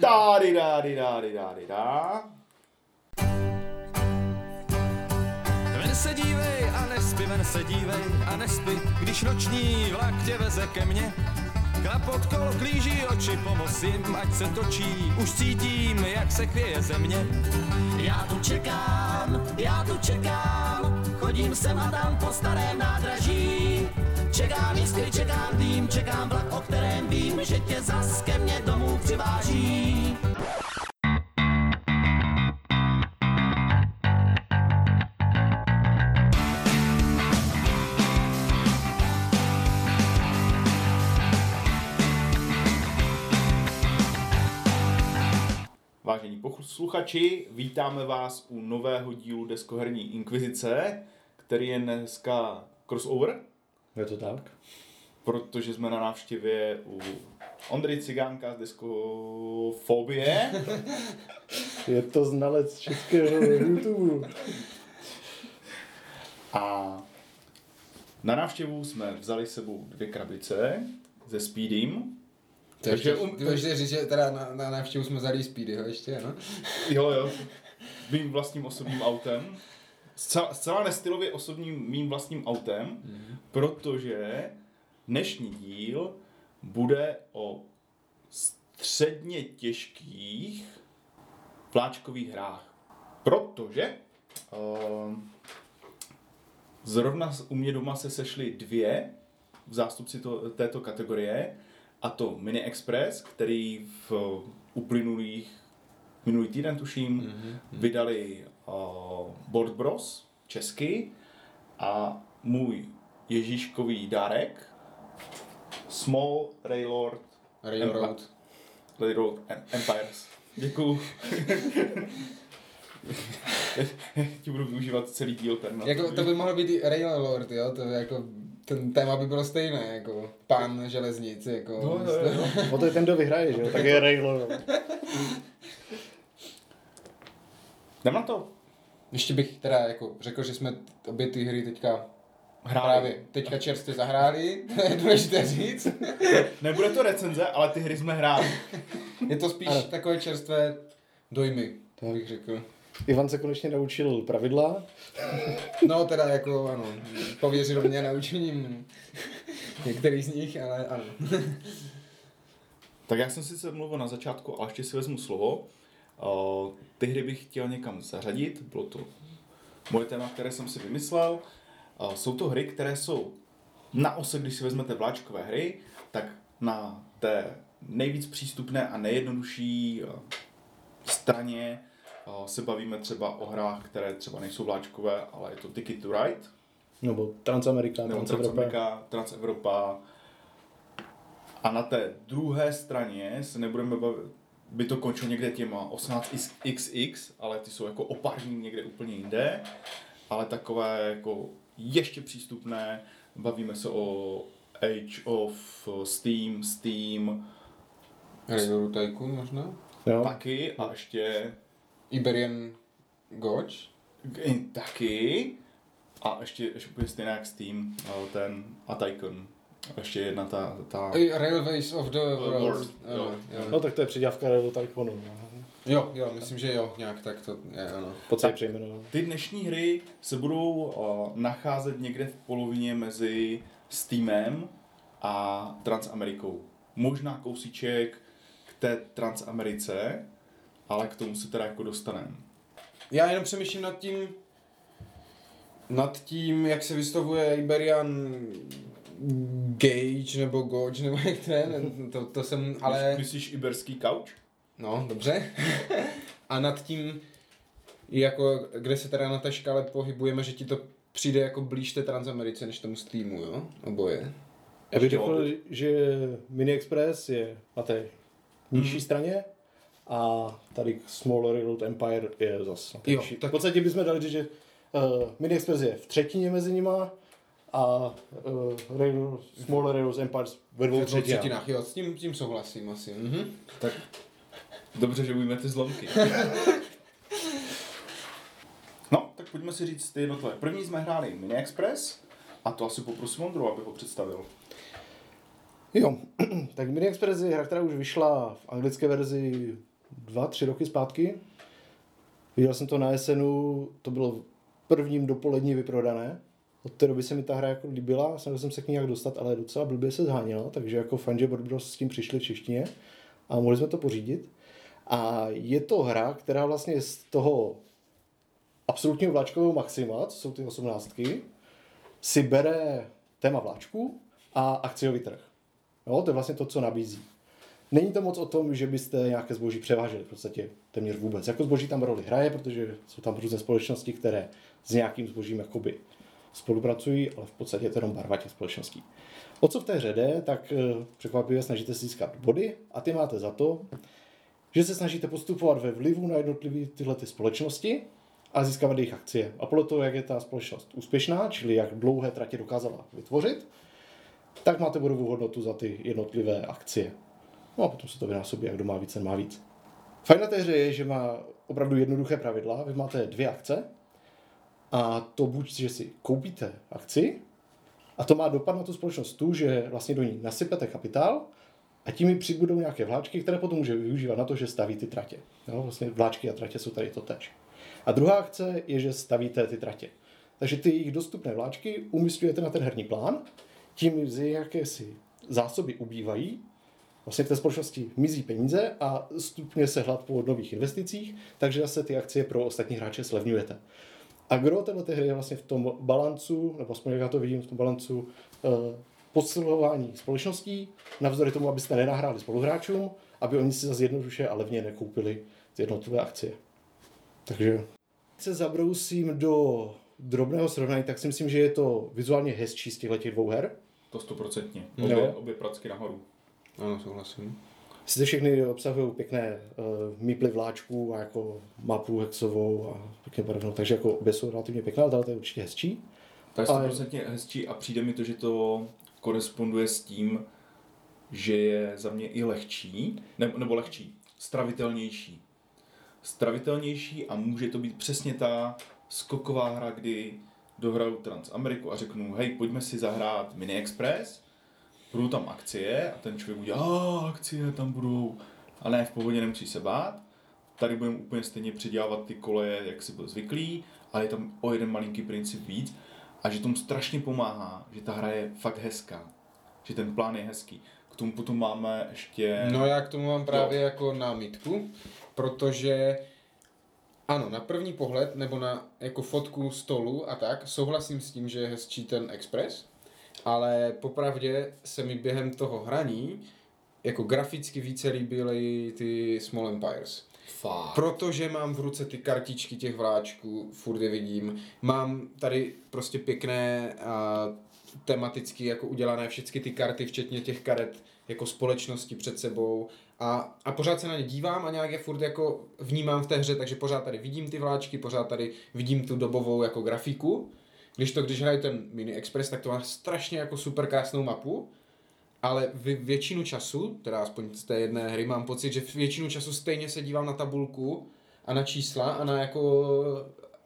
Dády, dády, dády, dády, dá. Ven se dívej a nespí, ven se dívej a nespí, když noční vlak tě veze ke mně. Klapot kol klíží oči, pomoz jim, ať se točí, už cítím, jak se chvěje země. Já tu čekám, já tu čekám, chodím sem a tam po starém nádraží. Čekám jistě, čekám tým, čekám vlak, o kterém vím, že tě zas ke mně domů přiváží. Vážení posluchači, vítáme vás u nového dílu Deskoherní inkvizice, který je dneska crossover, Je to tak? protože jsme na návštěvě u Ondry Cigánka z Deskofobie. Je to znalec českého YouTube. A na návštěvu jsme vzali s sebou dvě krabice ze Speedym. To Takže ještě, um- ještě říct, že teda na, na návštěvu jsme vzali Speedyho ještě, no. Jo, jo. Mým vlastním osobním autem. Zcela, zcela nestylově osobním mým vlastním autem, mm-hmm. protože dnešní díl bude o středně těžkých vláčkových hrách. Protože uh, zrovna u mě doma se sešly dvě v zástupci to, této kategorie, a to Mini Express, který v uplynulých minulý týden tuším, mm-hmm. vydali uh, Board Bros česky a můj Ježíškový dárek Small Railroad Railroad. Railroad Em- Empires. Děkuju. Ti budu využívat celý díl ten. no. Jako, to by mohl být i Railroad, jo, to by jako, ten téma by bylo stejné, jako pán železnic, jako. No, jo, jo. O to je ten, kdo vyhraje, že jo? Tak je Railroad. Jdem na to. Ještě bych teda jako řekl, že jsme obě ty hry teďka Hráli. právě teďka čerstvě zahráli, to je důležité říct. Nebude to recenze, ale ty hry jsme hráli. Je to spíš Ano. takové čerstvé dojmy, tak bych řekl. Ivan se konečně naučil pravidla. No teda jako ano, pověřil mě naučením některých z nich, ale ano. Tak já jsem sice mluvil na začátku, ale ještě si vezmu slovo. Ty hry bych chtěl někam zařadit, bylo to moje téma, které jsem si vymyslel. Jsou to hry, které jsou na ose, když si vezmete vláčkové hry, tak na té nejvíc přístupné a nejjednodušší straně se bavíme třeba o hrách, které třeba nejsou vláčkové, ale je to Ticket to Ride, Nebo Transamerika, nebo Transevropa. Transamerika, Transevropa. A na té druhé straně se nebudeme bavit, by to končilo někde těma 18xx, ale ty jsou jako o pár dní někde úplně jinde, ale takové jako ještě přístupné, bavíme se o Age of Steam, Steam, Railroad Tycoon možná? Jo. taky a ještě Iberian Gorge? taky a ještě, ještě úplně stejně jak Steam, ale ten a Tycoon. A ještě jedna ta, ta Railways of the World. World, Jo, jo. jo. No tak to je předěvka Railroad Tycoonu. no. jo, jo, myslím, že jo, nějak tak to je, ano. Pocit přejmenoval. Ty dnešní hry se budou uh, nacházet někde v polovině mezi Steamem a Transamerikou. Možná kousíček k té Transamerice, ale k tomu se teda jako dostaneme. Já jenom přemýšlím nad tím, nad tím, jak se vystavuje Iberian Gage nebo Gauge nebo jak to je, ne, to, to jsem, ale... Myslíš iberský couch? No, dobře. A nad tím, jako, kde se teda na té škále pohybujeme, že ti to přijde jako blíž té Transamerice než tomu Steamu, jo? Oboje. Já bych řekl, že Mini Express je na té nižší straně a tady Small Railroad Empire je zase. na té Jo, tak- V podstatě bychom dali říct, že uh, Mini Express je v třetině mezi nima a uh, Railroad, Small Railroad Empire ve dvou Ve dvou třetinách. třetinách, jo, s tím, tím souhlasím asi. Mhm. Tak dobře, že umíme ty zlomky. No, tak pojďme si říct ty jednotlivé. První jsme hráli Mini Express a to asi poprosím Ondru, aby ho představil. Jo, tak Mini Express je hra, která už vyšla v anglické verzi dva, tři roky zpátky. Viděl jsem to na SNu, to bylo v prvním dopolední vyprodané. Od té doby se mi ta hra jako líbila, snažil jsem se k ní nějak dostat, ale docela blbě se zháněla, takže jako fajn, že s tím přišli v češtině a mohli jsme to pořídit. A je to hra, která vlastně z toho absolutního vláčkového maxima, co jsou ty osmnáctky, si bere téma vláčku a akciový trh. Jo, to je vlastně to, co nabízí. Není to moc o tom, že byste nějaké zboží převáželi, v podstatě téměř vůbec. Jako zboží tam roli hraje, protože jsou tam různé společnosti, které s nějakým zbožím jakoby spolupracují, ale v podstatě je to jenom barva těch společností. O co v té hře jde, tak eh, překvapivě snažíte si získat body a ty máte za to, že se snažíte postupovat ve vlivu na jednotlivé tyhle ty společnosti a získávat jejich akcie. A podle toho, jak je ta společnost úspěšná, čili jak dlouhé tratě dokázala vytvořit, tak máte bodovou hodnotu za ty jednotlivé akcie. No a potom se to vynásobí, jak kdo má víc, ten má víc. Fajn na té hře je, že má opravdu jednoduché pravidla. Vy máte dvě akce a to buď, že si koupíte akci a to má dopad na tu společnost tu, že vlastně do ní nasypete kapitál a tím mi přibudou nějaké vláčky, které potom může využívat na to, že staví ty tratě. Jo, vlastně vláčky a tratě jsou tady to tež. A druhá akce je, že stavíte ty tratě. Takže ty jejich dostupné vláčky umístujete na ten herní plán, tím z jakési zásoby ubývají, vlastně v té společnosti mizí peníze a stupně se hlad po nových investicích, takže zase ty akcie pro ostatní hráče slevňujete. A gro této hry je vlastně v tom balancu, nebo aspoň jak já to vidím, v tom balancu eh, posilování společností, navzdory tomu, abyste nenahráli spoluhráčům, aby oni si zase jednoduše a levně nekoupili ty jednotlivé akcie. Takže se zabrousím do drobného srovnání, tak si myslím, že je to vizuálně hezčí z těchto těch dvou her. To stoprocentně. Obě, obě pracky nahoru. Ano, souhlasím. Sice všechny obsahují pěkné uh, míply vláčků a jako mapu hexovou a pěkně barevnou, takže jako obě jsou relativně pěkné, ale je určitě hezčí. To je Ale- stoprocentně hezčí a přijde mi to, že to koresponduje s tím, že je za mě i lehčí, nebo, nebo lehčí, stravitelnější. Stravitelnější a může to být přesně ta skoková hra, kdy dohraju Transameriku a řeknu, hej, pojďme si zahrát Mini Express, budou tam akcie a ten člověk udělá, a akcie tam budou, ale ne, v pohodě nemusí se bát. Tady budeme úplně stejně předělávat ty koleje, jak si byl zvyklý, ale je tam o jeden malinký princip víc a že tomu strašně pomáhá, že ta hra je fakt hezká, že ten plán je hezký. K tomu potom máme ještě... No já k tomu mám právě jako námitku, protože ano, na první pohled, nebo na jako fotku stolu a tak, souhlasím s tím, že je hezčí ten Express, ale popravdě se mi během toho hraní jako graficky více líbily ty Small Empires. Fakt. Protože mám v ruce ty kartičky těch vláčků, furt je vidím. Mám tady prostě pěkné a tematicky jako udělané všechny ty karty, včetně těch karet jako společnosti před sebou. A, a pořád se na ně dívám a nějak je furt jako vnímám v té hře, takže pořád tady vidím ty vláčky, pořád tady vidím tu dobovou jako grafiku. Když to, když hraju ten Mini Express, tak to má strašně jako super krásnou mapu, ale vě- většinu času, teda aspoň z té jedné hry, mám pocit, že většinu času stejně se dívám na tabulku a na čísla a na jako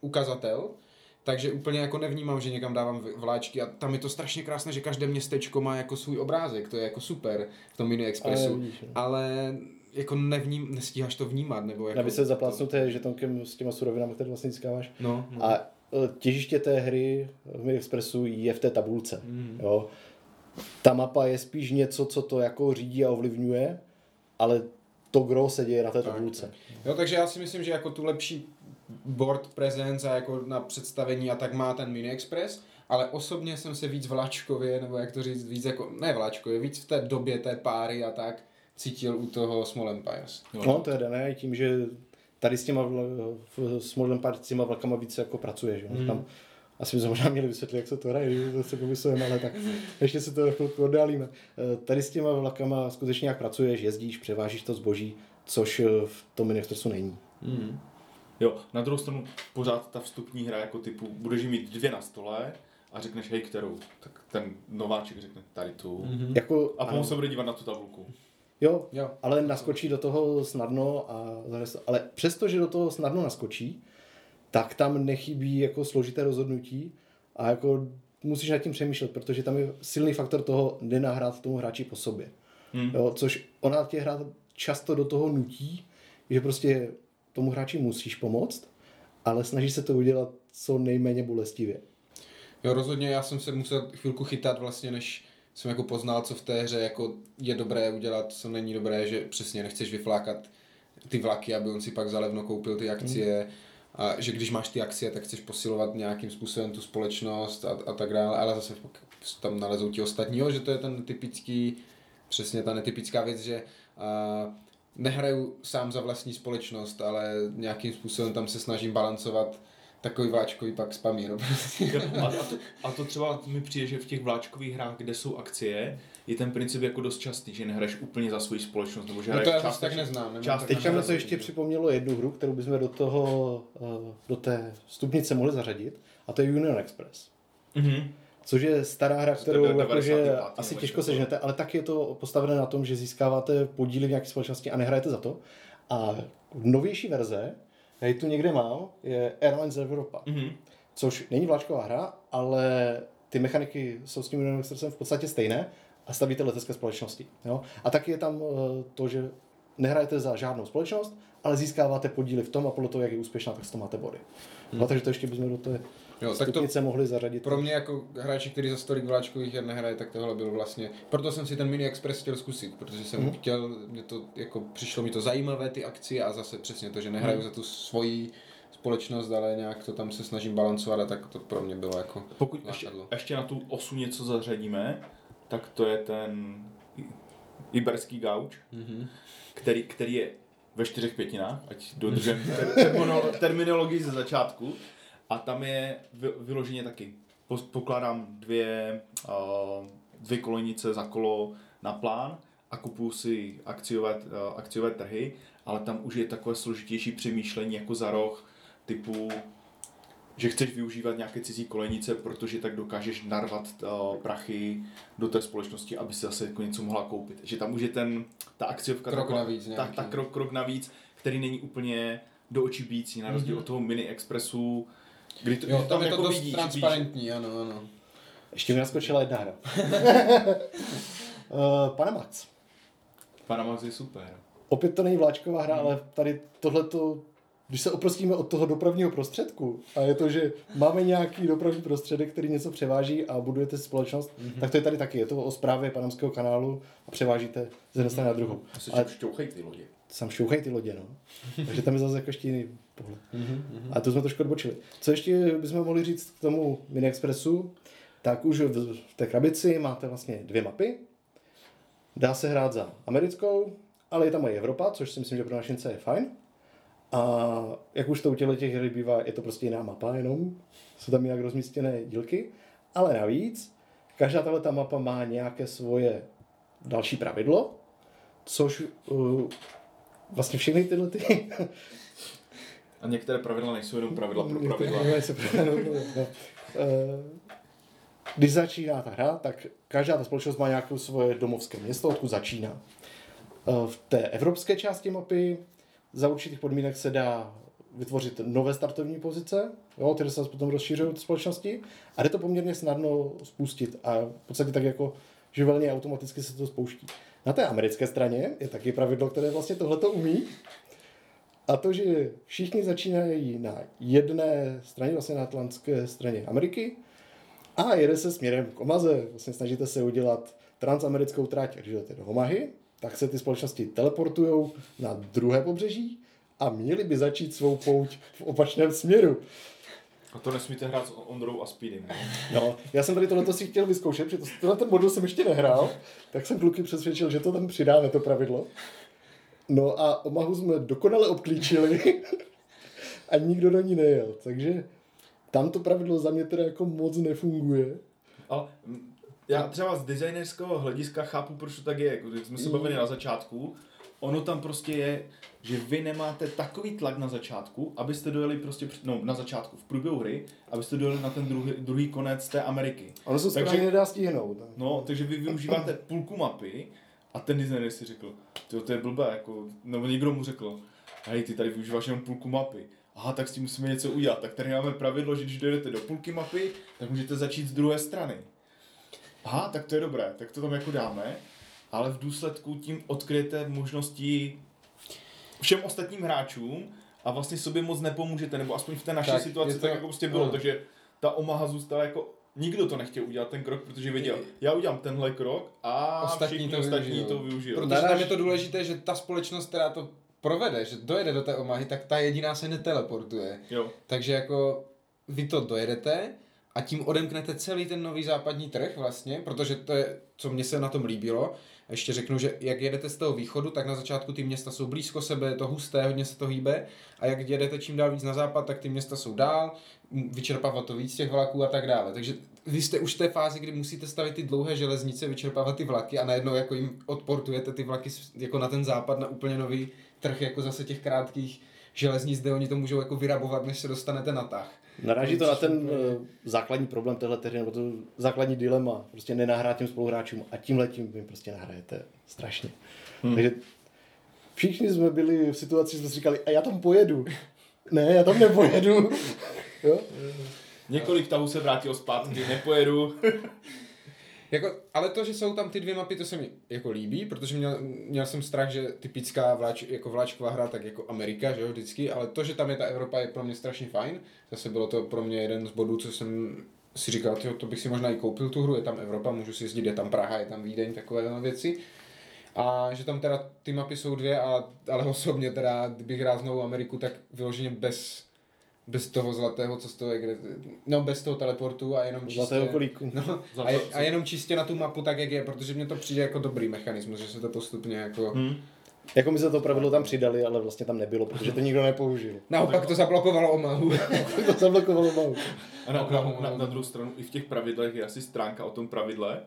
ukazatel, takže úplně jako nevnímám, že někam dávám vláčky a tam je to strašně krásné, že každé městečko má jako svůj obrázek, to je jako super v tom Mini Expressu, Ale vidíš, ale jako nevním, nestíháš to vnímat, nebo jako... Aby se zaplácnuté žetonkem s těma surovinami, které vlastně získáváš. No, no. A těžiště té hry v Mini Expressu je v té tabulce. Mhm. Jo. Ta mapa je spíš něco, co to jako řídí a ovlivňuje, ale to gro se děje na té Tak, tabulce. Jo, takže já si myslím, že jako tu lepší board presence a jako na představení a tak má ten Mini Express, ale osobně jsem se víc vláčkově, nebo jak to říct, víc jako, ne vláčkově, víc v té době té páry a tak cítil u toho Small Empires. No, to je dané tím, že tady s těma vl- v Small Empire s těma vlakama více jako pracuje. Že? Mhm. Tam asi bychom možná měli vysvětlit, jak se to hraje, že to se popisujeme, ale tak ještě se to chvilku oddálíme. Eh, Tady s těma vlakama skutečně jak pracuješ, jezdíš, převážíš to zboží, což eh, v tom Mini Expressu není. Mm. Jo, na druhou stranu pořád ta vstupní hra jako typu, budeš mít dvě na stole a řekneš, hej, kterou, tak ten nováček řekne tady tu. Mm-hmm. Jako, A potom se bude dívat na tu tabulku. Jo, Jo. ale naskočí do toho snadno, a, ale přesto, že do toho snadno naskočí, tak tam nechybí jako složité rozhodnutí a jako musíš nad tím přemýšlet, protože tam je silný faktor toho nenahrát tomu hráči po sobě. Hmm. Jo, což ona tě hrát často do toho nutí, že prostě tomu hráči musíš pomoct, ale snaží se to udělat co nejméně bolestivě. Jo, rozhodně já jsem se musel chvilku chytat vlastně, než jsem jako poznal, co v té hře jako je dobré udělat, co není dobré, že přesně nechceš vyflákat ty vlaky, aby on si pak zalevno koupil ty akcie, a že když máš ty akcie, tak chceš posilovat nějakým způsobem tu společnost a, a tak dále, ale zase pak tam nalezou ti ostatní, jo, že to je ten typický, přesně ta netypická věc, že a, nehraju sám za vlastní společnost, ale nějakým způsobem tam se snažím balancovat takový vláčkový pak spamí, no prostě. A, a, to, a to třeba mi přijde, že v těch vláčkových hrách, kde jsou akcie, je ten princip jako dost častý, že nehraješ úplně za svoji společnost, nebo že No to já tak neznám. část- Teďka mi to ještě připomnělo jednu hru, kterou bychom do toho, eh, do té stupnice mohli zařadit, a to je Union Express. Mhm. Což je stará hra, kterou 95. jakože asi těžko sežnete, ale tak je to postavené na tom, že získáváte podíly v nějaké společnosti a nehrajete za to. A novější verze, já ji tu někde mám, je Airlines Europa. Mhm. Což není vláčková hra, ale ty mechaniky jsou s tím Union Expressem v podstatě stejné a stavíte letecké společnosti. Jo? A taky je tam eh, to, že nehrajete za žádnou společnost, ale získáváte podíly v tom a podle toho, jak je úspěšná, tak z toho máte body. Hmm. No, takže to ještě bychom do té Jo, tak to mohli zařadit. pro mě jako hráči, který za stolik vláčkových her nehraje, tak tohle byl vlastně, proto jsem si ten Mini Express chtěl zkusit, protože jsem mm. chtěl, mě to, jako přišlo mi to zajímavé ty akcie a zase přesně to, že nehraju Mhm. za tu svoji společnost, ale nějak to tam se snažím balancovat a tak to pro mě bylo jako Pokud ještě, lákadlo. ještě na tu osu něco zařadíme, tak to je ten iberský gauč, Mhm. který, který je ve čtyřech pětinách, ať dodržím ter- termino- terminologii ze začátku. A tam je vy- vyloženě taky. Pokládám dvě, dvě kolejnice za kolo na plán a kupuju si akciové, akciové trhy, ale tam už je takové složitější přemýšlení jako za roh, typu že chceš využívat nějaké cizí kolejnice, protože tak dokážeš narvat uh, prachy do té společnosti, aby si zase jako něco mohla koupit. Že tam už je ten, ta akciovka Krok taková- navíc tak, nějaký. tak krok, krok navíc, který není úplně do očí bíjící, na rozdíl Mhm. od toho mini expressu, kdy to, Jo, kdy tam je to jako dost vidíš, transparentní, ano, ano. Ještě mi naskočila jedna hra. uh, Panamax. Vidíš. Panamax je super. Opět to není vláčková hra, Hmm. ale tady tohleto, když se oprostíme od toho dopravního prostředku, a je to, že máme nějaký dopravní prostředek, který něco převáží a budujete společnost, Mhm. mm-hmm. tak to je tady taky. Je to o zprávě panamského kanálu a převážíte z jedné strany na druhou. A se Ale šťouchají ty lodě. sam šťouchají ty lodě, no. Takže tam je zase jako ještě jiný pohled. Mhm, A to jsme trošku odbočili. Co ještě bychom mohli říct k tomu Mini Expressu, tak už v té krabici máte vlastně dvě mapy. Dá se hrát za americkou, ale je tam i Evropa, což si myslím, že pro našince je fajn. A jak už to u těchto těch her bývá, je to prostě jiná mapa jenom. Jsou tam jinak rozmístěné dílky. Ale navíc, každá tahle ta mapa má nějaké svoje další pravidlo, což uh, vlastně všechny tyhle ty A některé pravidla nejsou jenom pravidla pro pravidla. Některé se pravidla, no. Eh, Když začíná ta hra, tak každá ta společnost má nějaké svoje domovské město, odkud začíná. Eh, V té evropské části mapy za určitých podmínek se dá vytvořit nové startovní pozice, jo, které se potom rozšířují ty společnosti a jde to poměrně snadno spustit a v podstatě tak jako živelně automaticky se to spouští. Na té americké straně je taky pravidlo, které vlastně tohleto umí, a to, že všichni začínají na jedné straně, vlastně na atlantské straně Ameriky a jede se směrem k Omaze. Vlastně snažíte se udělat transamerickou trať, když jdete do Omahy, tak se ty společnosti teleportují na druhé pobřeží a měli by začít svou pouť v opačném směru. A to nesmíte hrát s Ondrou a Speedem. No, já jsem tady tohleto si chtěl vyzkoušet, protože to, tenhle ten modul jsem ještě nehrál, tak jsem kluky přesvědčil, že to tam přidáme, to pravidlo. No a Omahu jsme dokonale obklíčili a nikdo do ní nejel, takže tam to pravidlo za mě teda jako moc nefunguje. Ale mm, já třeba z designerského hlediska chápu, proč to tak je. Jako, jak jsme se bavili na začátku, ono tam prostě je, že vy nemáte takový tlak na začátku, abyste dojeli prostě, no na začátku, v průběhu hry, abyste dojeli na ten druhý, druhý konec té Ameriky. Ono se Takže- nedá stihnout. No, takže vy využíváte půlku mapy a ten designer si řekl, "Tyjo, to je blbé, jako, nebo někdo mu řekl, hej, ty tady využíváš jenom půlku mapy. aha, tak s tím musíme něco udělat. Tak tady máme pravidlo, že když dojedete do půlky mapy, tak můžete začít z druhé strany. Aha, tak to je dobré, tak to tam jako dáme, ale v důsledku tím odkryjete možnosti všem ostatním hráčům a vlastně sobě moc nepomůžete, nebo aspoň v té naší Tak, situaci to- tak jako prostě bylo, ano. takže ta Omaha zůstala jako, nikdo to nechtěl udělat ten krok, protože věděl, já udělám tenhle krok a Ostatní všichni to ostatní využijou. to využijou. Protože tam je to důležité, že ta společnost, která to provede, že dojede do té Omahy, tak ta jediná se neteleportuje. Jo. Takže jako vy to dojedete a tím odemknete celý ten nový západní trh vlastně, protože to je, co mně se na tom líbilo. A ještě řeknu, že jak jedete z toho východu, tak na začátku ty města jsou blízko sebe, je to husté, hodně se to hýbe. A jak jedete čím dál víc na západ, tak ty města jsou dál, vyčerpávat to víc těch vlaků a tak dále. Takže vy jste už v té fázi, kdy musíte stavit ty dlouhé železnice, vyčerpávat ty vlaky a najednou jako jim odportujete ty vlaky jako na ten západ, na úplně nový trh, jako zase těch krátkých železnic, kde oni to můžou jako vyrabovat, než se dostanete na tah. Naráží to na ten eh, základní problém téhle hry, nebo to základní dilema. Prostě nenahrát těm spoluhráčům a tím vy prostě nahrajete strašně. Hmm. Takže všichni jsme byli v situaci, že jsme si říkali, a já tam pojedu. Ne, já tam nepojedu. jo? Několik tahů se vrátilo zpátky, nepojedu. Jako, ale to, že jsou tam ty dvě mapy, to se mi jako líbí, protože měl, měl jsem strach, že typická vláč, jako vláčková hra, tak jako Amerika, že jo, vždycky, ale to, že tam je ta Evropa, je pro mě strašně fajn. Zase bylo to pro mě jeden z bodů, co jsem si říkal, tyjo, to bych si možná i koupil tu hru, je tam Evropa, můžu si jezdit, je tam Praha, je tam Vídeň, takové věci. A že tam teda ty mapy jsou dvě, a, ale osobně teda, kdybych hrál znovu Ameriku, tak vyloženě bez, bez toho zlatého, co z toho je, kde, no bez toho teleportu a jenom čistě... Zlatého kolíku. No, a, je, a jenom čistě na tu mapu tak, jak je, protože mně to přijde jako dobrý mechanismus, že se to postupně jako... Hmm. Jako my se to pravidlo tam přidali, ale vlastně tam nebylo, protože to nikdo nepoužil. Naopak to zablokovalo Omahu. to zablokovalo mahu. A na, na, na, na druhou stranu i v těch pravidlech je asi stránka o tom pravidle.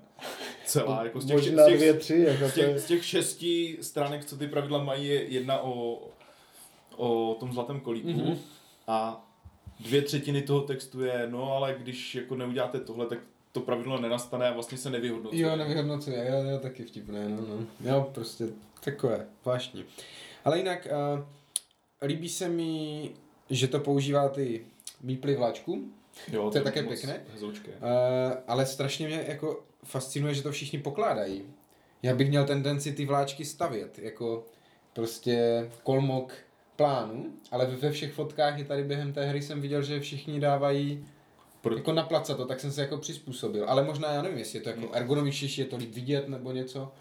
Celá, jako z těch, Možná z těch, dvě, tři. Jako z těch, z těch šesti stránek, co ty pravidla mají, je jedna o, o tom zlatém kolíku. Mm-hmm. A dvě třetiny toho textu je, no ale když jako neuděláte tohle, tak to pravidlo nenastane a vlastně se nevyhodnocuje. jo, nevyhodnocuje, jo, jo, taky vtipné, no, no. Jo, prostě takové, zvláštní. Ale jinak, uh, líbí se mi, že to používá ty míply vláčku, jo, to je také pěkné. Hezoučké. Uh, ale strašně mě jako fascinuje, že to všichni pokládají. Já bych měl tendenci ty vláčky stavět, jako prostě kolmok plánu, ale ve- všech fotkách i tady během té hry jsem viděl, že všichni dávají Pro- jako na placa to, tak jsem se jako přizpůsobil. Ale možná, já nevím, jestli je to jako ergonomičtější, je to líp vidět nebo něco.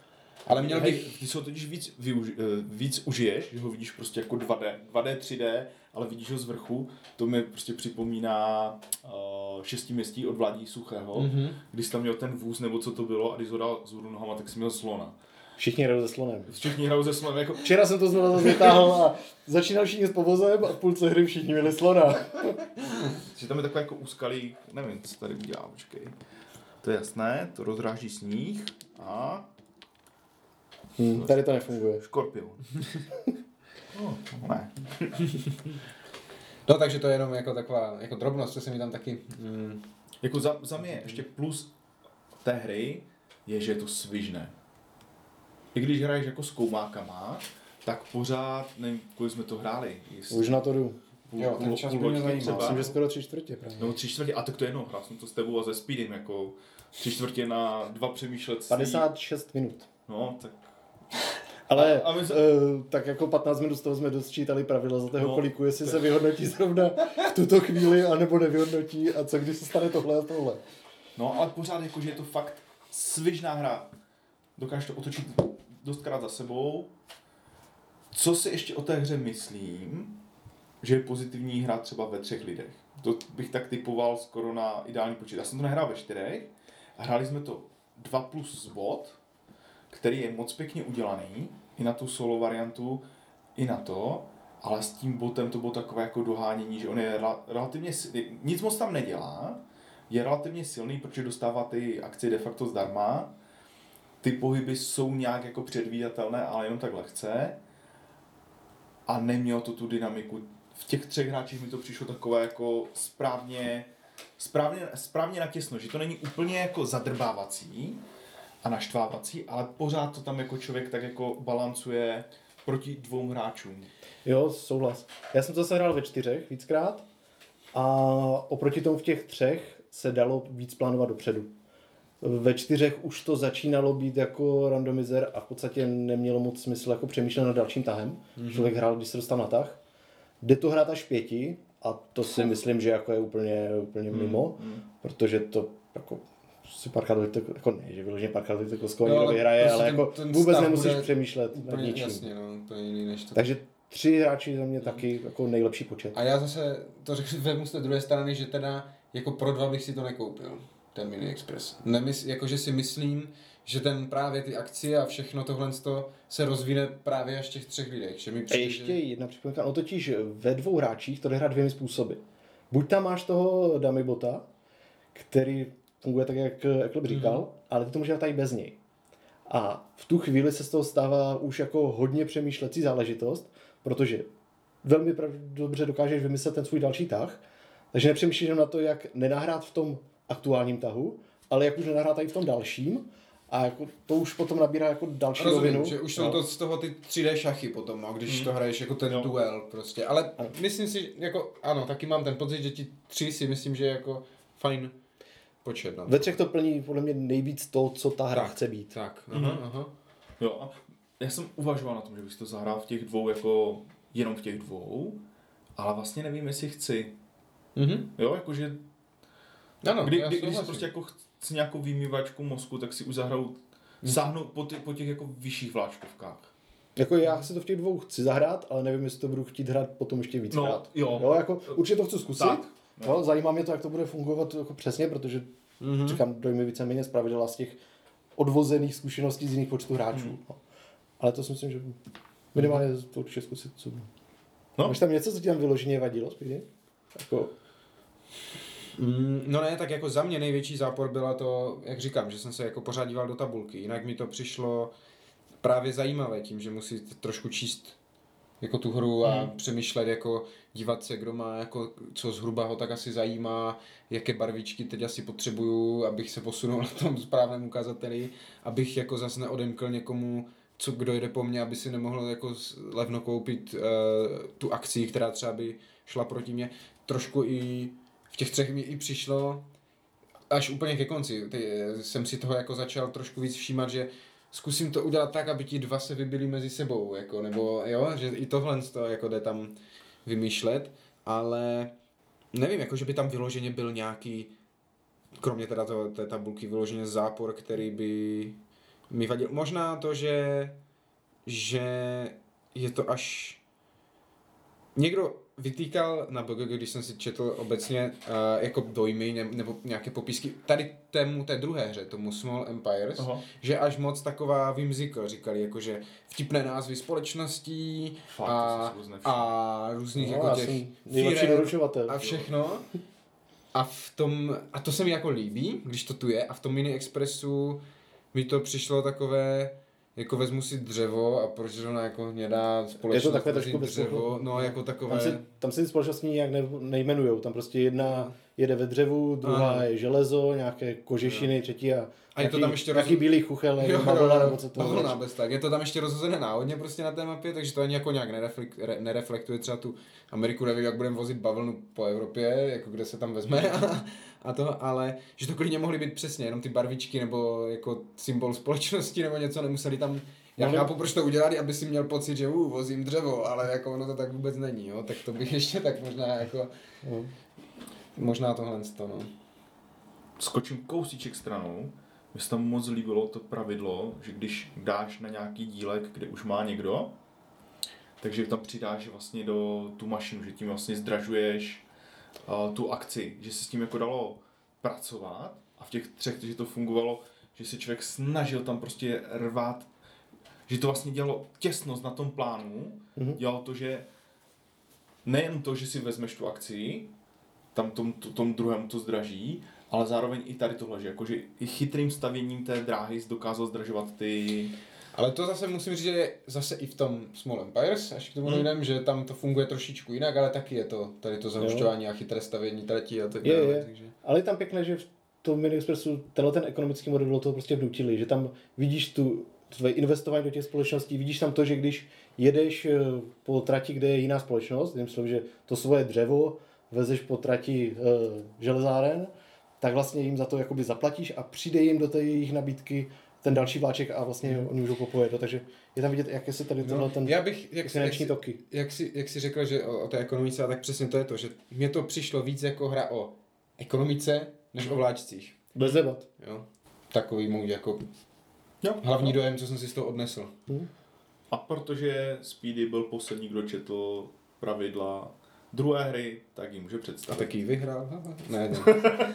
Ale měl Hej, bych... Ty se ho totiž víc, využi, eh, víc užiješ, že ho vidíš prostě jako 2D, 2D, 3D, ale vidíš ho z vrchu. To mi prostě připomíná uh, šestiměstí od Vládí Suchého, Mhm. mm-hmm. když tam měl ten vůz nebo co to bylo a když ho dal z nohama, tak jsi měl slona. Všichni hrajou se slonem. Všichni hrajou ze slonem, jako Včera jsem to znovu zase vytáhl a začínal všichni s povozem a v půlce hry všichni měli slona. že tam je takový jako úskalý, nevím, co tady udělá, počkej. To je jasné, to rozráží sníh a Hmm, tady to nefunguje. škorpion. No, ne. No takže to je jenom jako taková jako drobnost, co se mi tam taky... Mm, Jako za, za mě ještě plus té hry je, že je to svižné. I když hraješ jako s koumákama, tak pořád, nevím, kolik jsme to hráli. Jestli Už na to jdu. půl, Jo, ten čas půl mě. Myslím, že skoro tři čtvrtě právě. No tři čtvrtě, a tak to je jedno, hrál jsem to s tebou a se Speedem, jako tři čtvrtě na dva přemýšlet. 56 minut. No, tak Ale A- a my se- uh, tak jako 15 minut z toho jsme dosčítali pravidla za tého No, kolíku, jestli se vyhodnotí zrovna v tuto chvíli, anebo nevyhodnotí a co když se stane tohle a tohle. No, ale pořád jako, že je to fakt svižná hra. Dokážeš to otočit dostkrát za sebou. Co si ještě o té hře myslím, že je pozitivní hra třeba ve třech lidech. To bych tak typoval skoro na ideální počet. Já jsem to nehrál ve čtyřech hráli jsme to 2 plus bot, který je moc pěkně udělaný, i na tu solo variantu, i na to, ale s tím botem to bylo takové jako dohánění, že on je rela- relativně, nic moc tam nedělá, je relativně silný, protože dostává ty akcie de facto zdarma. Ty pohyby jsou nějak jako předvídatelné, ale jenom tak lehce. A nemělo to tu dynamiku. V těch třech hráčích mi to přišlo takové jako správně, správně, správně natěsno, že to není úplně jako zadrbávací a naštvávací, ale pořád to tam jako člověk tak jako balancuje proti dvou hráčům. Jo, souhlas. Já jsem to zase hrál ve čtyřech víckrát a oproti tomu v těch třech se dalo víc plánovat dopředu. Ve čtyřech už to začínalo být jako randomizer a v podstatě nemělo moc smysl jako přemýšlet nad dalším tahem. Mm-hmm. Člověk hrál, když se dostal na tah. Jde to hrát až pěti a to si myslím, že jako je úplně, úplně mimo, mm-hmm. protože to jako si párkrát jako ne, že vyloženě párkrát to Jo, někdo ale vyhraje, prostě ale ten- jako ten vůbec nemusíš přemýšlet nad Úplně ničím. jasně, no, to je jiný než to. Takže tři hráči za mě taky jako nejlepší počet. A já zase to řeknu vezmu z té druhé strany, že teda jako pro dva bych si to nekoupil, ten Mini Express. Nemys, jakože si myslím, že ten právě ty akcie a všechno tohle se rozvine právě až v těch třech lidech. Že mi A přijde, ještě že... jedna připomínka, no totiž ve dvou hráčích to jde hrát dvěmi způsoby. Buď tam máš toho dummy bota, který funguje tak, jak Ekleb říkal, mm. ale ty to může hrát i bez něj. A v tu chvíli se z toho stává už jako hodně přemýšlecí záležitost, protože velmi dobře dokážeš vymyslet ten svůj další tah, takže nepřemýšlíš jenom na to, jak nenahrát v tom aktuálním tahu, ale jak už nenahrát i v tom dalším, a jako to už potom nabírá jako další Rozumím, rovinu. že už jsou No. to z toho ty 3D šachy potom, no, když to hraješ jako ten Jo. duel prostě. Ale myslím si, jako ano, taky mám ten pocit, že ti tři si myslím, že je jako fajn počet. No. Ve třech to plní podle mě nejvíc to, co ta hra Tak. chce být. Tak, aha, Mhm. aha. Jo, a já jsem uvažoval na tom, že bych to zahrál v těch dvou, jako jenom v těch dvou, ale vlastně nevím, jestli chci. Mhm. Jo, jakože Ano, kdy, kdy, když si prostě jako chci nějakou výmývačku mozku, tak si už zahraju sáhnu po, ty, po těch jako vyšších vláčkovkách. Jako já si to v těch dvou chci zahrát, ale nevím, jestli to budu chtít hrát potom ještě víc No, krát. jo. jo jako, určitě to chci zkusit. Tak, Jo, zajímá mě to, jak to bude fungovat jako přesně, protože Mhm. mm-hmm. říkám, dojmy víceméně z pravidla z těch odvozených zkušeností z jiných počtů hráčů. Mhm. No. Ale to si myslím, že minimálně to určitě zkusit. Co... No. Máš tam něco, co ti tam vyloženě vadilo, zpětě? Jako, Mm, no ne, tak jako za mě největší zápor byla to, jak říkám, že jsem se jako pořád díval do tabulky. Jinak mi to přišlo právě zajímavé tím, že musí trošku číst jako tu hru a Hmm. přemýšlet, jako dívat se, kdo má, jako, co zhruba ho tak asi zajímá, jaké barvičky teď asi potřebuju, abych se posunul na tom správném ukazateli, abych jako zase neodemkl někomu, co kdo jde po mně, aby si nemohl jako levno koupit uh, tu akci, která třeba by šla proti mě. Trošku i těch třech mi i přišlo, až úplně ke konci, ty, jsem si toho jako začal trošku víc všímat, že zkusím to udělat tak, aby ti dva se vybili mezi sebou, jako, nebo jo, že i tohle to jako jde tam vymýšlet, ale nevím, jako že by tam vyloženě byl nějaký, kromě teda to, té tabulky, vyloženě zápor, který by mi vadil. Možná to, že, že je to až... Někdo vytýkal na BGG, když jsem si četl obecně uh, jako dojmy ne, nebo nějaké popisky, tady tému té druhé hře, tomu Small Empires, Aha. že až moc taková whimsical, říkali, jakože vtipné názvy společností Fakt, a, a různých no, jako těch firem a všechno. A v tom, a to se mi jako líbí, když to tu je, a v tom Mini Expressu mi to přišlo takové, jako vezmu si dřevo a proč zrovna jako hnědá společnost takové tvoří trošku bez dřevo, smyslu. no jako takové, Tam si, tam si ty společnosti nijak ne, nejmenujou. Tam prostě jedna jede ve dřevu, druhá Ano. je železo, nějaké kožešiny, třetí a, A je to tam ještě nějaký roz- bílý chuchel, Jo, jo, bavlna, jo, nebo co to bavlna bez tak. Je to tam ještě rozhozené náhodně prostě na té mapě, takže to ani jako nějak nereflek, re, nereflektuje třeba tu Ameriku, nevím, jak budeme vozit bavlnu po Evropě, jako kde se tam vezme a, a to, ale že to klidně mohly být přesně jenom ty barvičky nebo jako symbol společnosti nebo něco, nemuseli tam já chápu, proč to udělali, aby si měl pocit, že uh, vozím dřevo, ale jako ono to tak vůbec není, jo? tak to bych ještě tak možná jako, No. Možná tohle to, no. skočím kousíček stranou, mi se tam moc líbilo to pravidlo, že když dáš na nějaký dílek, kde už má někdo, takže tam přidáš vlastně do tu mašinu, že tím vlastně zdražuješ uh, tu akci, že se s tím jako dalo pracovat a v těch třech, že to fungovalo, že se člověk snažil tam prostě rvát, že to vlastně dělalo těsnost na tom plánu, Mhm. dělalo to, že nejen to, že si vezmeš tu akci, tam tom, to, tom druhému to zdraží, ale zároveň i tady tohle, že jakože i chytrým stavěním té dráhy dokázal zdražovat ty... Ale to zase musím říct, že je zase i v tom Small Empires, až k tomu Hmm. dojdem, že tam to funguje trošičku jinak, ale taky je to tady to zahušťování a chytré stavění tratí a tak Je, dále. je. Takže... Ale je tam pěkné, že v tom Mini Expressu tenhle ten ekonomický model do toho prostě vnutili, že tam vidíš tu tvoje investování do těch společností, vidíš tam to, že když jedeš eh, po trati, kde je jiná společnost, myslím, že to svoje dřevo vezeš po trati uh, železáren, tak vlastně jim za to jakoby zaplatíš a přijde jim do té jejich nabídky ten další vláček a vlastně hmm. oni můžou popojet. No, takže je tam vidět, jak se tady tenhle No, ten já bych, jak, finanční jak, toky. jak, si, jak si řekl, že o, o té ekonomice, tak přesně to je to, že mně to přišlo víc jako hra o ekonomice, než o vláčcích. Bez debat. Jo? Takový můj jako Jo. hlavní dojem, co jsem si z toho odnesl. A protože Speedy byl poslední, kdo četl pravidla druhé hry, tak ji může A představit. taky vyhrál. Ne, ne.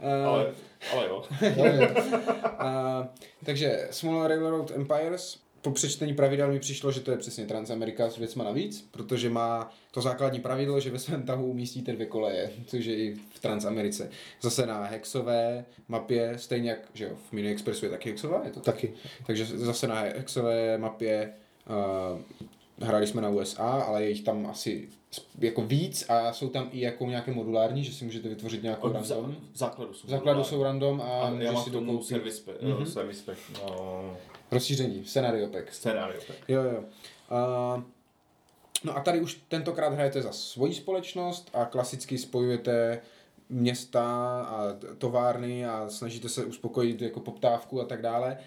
Eh, Ale, ale jo. A, takže Small Railroad Empires, po přečtení pravidel mi přišlo, že to je přesně Transamerika s věcma navíc, protože má to základní pravidlo, že ve svém tahu umístíte dvě koleje, což je i v Transamerice. Zase na hexové mapě, stejně jak že jo, v Mini Expressu je taky hexová, je to tak? Taky. Takže zase na hexové mapě uh, hráli jsme na USA, ale je jich tam asi jako víc a jsou tam i jako nějaké modulární, že si můžete vytvořit nějakou V, random. v základu jsou. V základu jsou random a, a můžeš si dokoupit service pack, Mhm. service pack no, rozšíření, scenario pack. scénario pack. Jo, jo. Uh, no a tady už tentokrát hrajete za svoji společnost a klasicky spojujete města a továrny a snažíte se uspokojit jako poptávku a tak dále.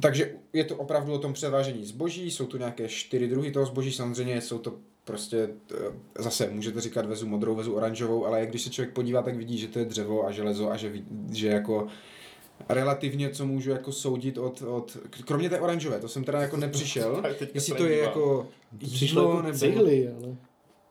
Takže je to opravdu o tom převážení zboží, jsou tu nějaké čtyři druhy toho zboží, samozřejmě jsou to prostě, eh, zase můžete říkat vezu modrou, vezu oranžovou, ale když se člověk podívá, tak vidí, že to je dřevo a železo a že, že jako relativně, co můžu jako soudit od, od, kromě té oranžové, to jsem teda jako nepřišel, jestli to je jako Přišlo jídlo, jako nebo... cihly, ale...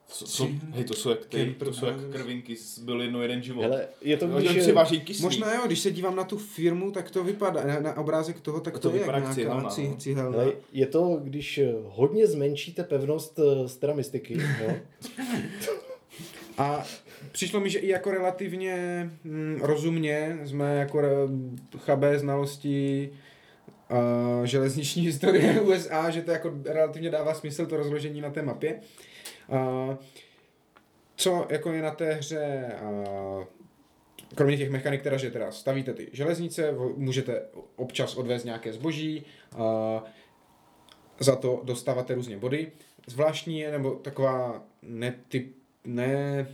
Co, co, hej, to jsou jak, ty, to jsou jak krvinky z byl jedno jeden život. Hele, je to, Oni když je, kyslík. Možná jo, když se dívám na tu firmu, tak to vypadá, na, na obrázek toho, tak To to, je jak nějaká cihelna, ci- no. cihelna. hele, je to, když eh, hodně zmenšíte pevnost eh, z teda mystiky, jo? A přišlo mi, že i jako relativně mm, rozumně jsme jako re- chabé znalosti uh, železniční historie USA, že to jako relativně dává smysl to rozložení na té mapě. Uh, co jako je na té hře, kromě těch mechanik, teda, že teda stavíte ty železnice, můžete občas odvést nějaké zboží, za to dostáváte různě body. Zvláštní je, nebo taková netyp, ne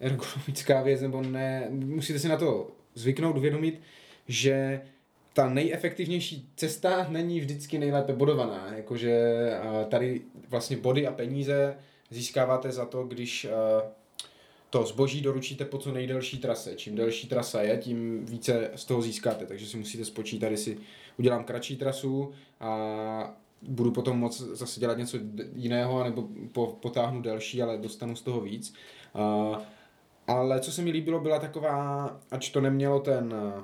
ergonomická věc, nebo ne, musíte si na to zvyknout, uvědomit, že ta nejefektivnější cesta není vždycky nejlépe bodovaná. Jakože tady vlastně body a peníze získáváte za to, když a, to zboží doručíte po co nejdelší trase. Čím delší trasa je, tím více z toho získáte. Takže si musíte spočítat, jestli udělám kratší trasu a budu potom moc zase dělat něco jiného, nebo po, potáhnu delší, ale dostanu z toho víc. Ale co se mi líbilo, byla taková, ač to nemělo ten eh,